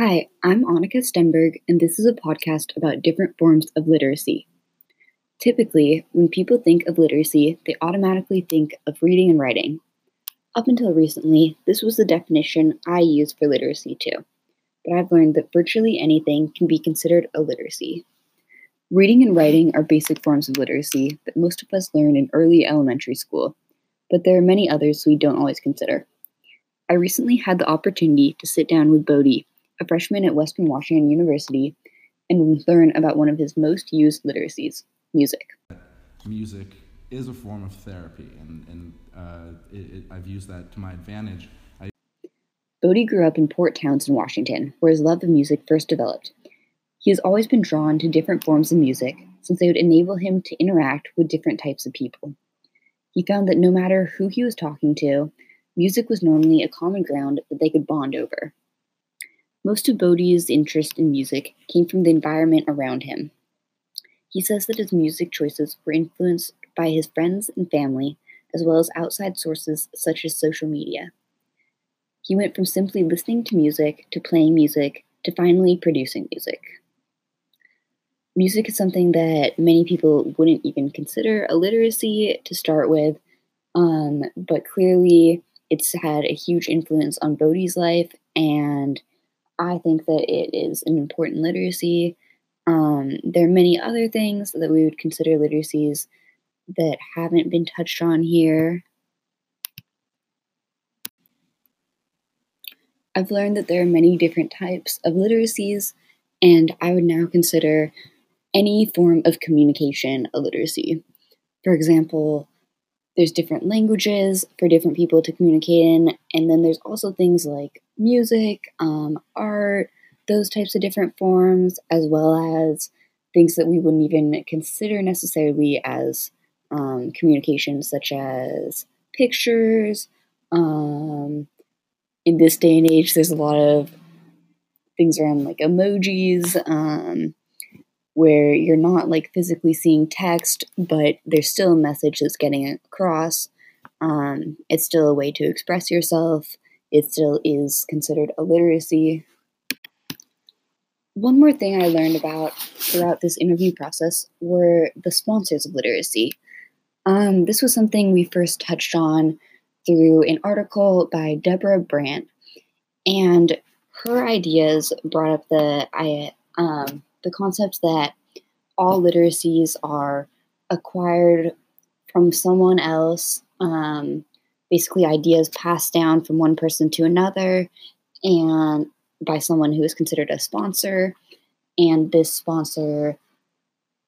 Hi, I'm Annika Stenberg, and this is a podcast about different forms of literacy. Typically, when people think of literacy, they automatically think of reading and writing. Up until recently, this was the definition I used for literacy too, but I've learned that virtually anything can be considered a literacy. Reading and writing are basic forms of literacy that most of us learn in early elementary school, but there are many others we don't always consider. I recently had the opportunity to sit down with Bodhi a freshman at Western Washington University, and learn about one of his most used literacies music. Music is a form of therapy, and, and uh, it, it, I've used that to my advantage. I- Bodhi grew up in Port Townsend, Washington, where his love of music first developed. He has always been drawn to different forms of music since they would enable him to interact with different types of people. He found that no matter who he was talking to, music was normally a common ground that they could bond over. Most of Bodhi's interest in music came from the environment around him. He says that his music choices were influenced by his friends and family, as well as outside sources such as social media. He went from simply listening to music to playing music to finally producing music. Music is something that many people wouldn't even consider a literacy to start with, um, but clearly it's had a huge influence on Bodhi's life and I think that it is an important literacy. Um, there are many other things that we would consider literacies that haven't been touched on here. I've learned that there are many different types of literacies, and I would now consider any form of communication a literacy. For example, there's different languages for different people to communicate in, and then there's also things like music, um, art, those types of different forms, as well as things that we wouldn't even consider necessarily as um, communication, such as pictures. Um, in this day and age, there's a lot of things around like emojis, um, where you're not like physically seeing text, but there's still a message that's getting across. Um, it's still a way to express yourself it still is considered a literacy. One more thing I learned about throughout this interview process were the sponsors of literacy. Um, this was something we first touched on through an article by Deborah Brandt, and her ideas brought up the I, um, the concept that all literacies are acquired from someone else um, basically ideas passed down from one person to another and by someone who is considered a sponsor. And this sponsor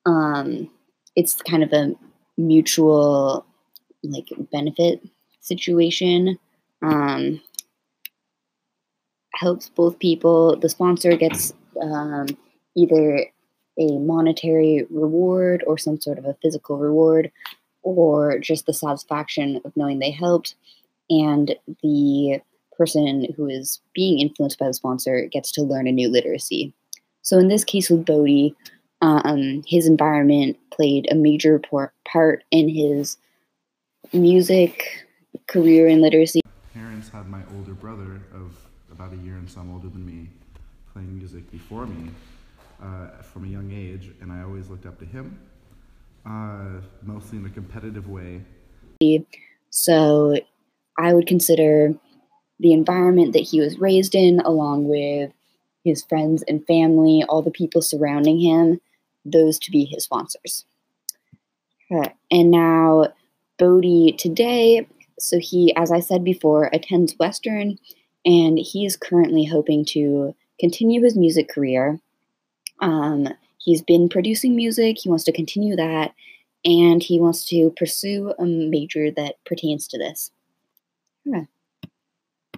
um it's kind of a mutual like benefit situation. Um helps both people. The sponsor gets um, either a monetary reward or some sort of a physical reward or just the satisfaction of knowing they helped, and the person who is being influenced by the sponsor gets to learn a new literacy. So in this case with Bodhi, um, his environment played a major part in his music career and literacy. Parents had my older brother of about a year and some older than me playing music before me uh, from a young age, and I always looked up to him uh, mostly in a competitive way. So I would consider the environment that he was raised in, along with his friends and family, all the people surrounding him, those to be his sponsors. And now, Bodhi today, so he, as I said before, attends Western, and he is currently hoping to continue his music career. Um, He's been producing music, he wants to continue that, and he wants to pursue a major that pertains to this.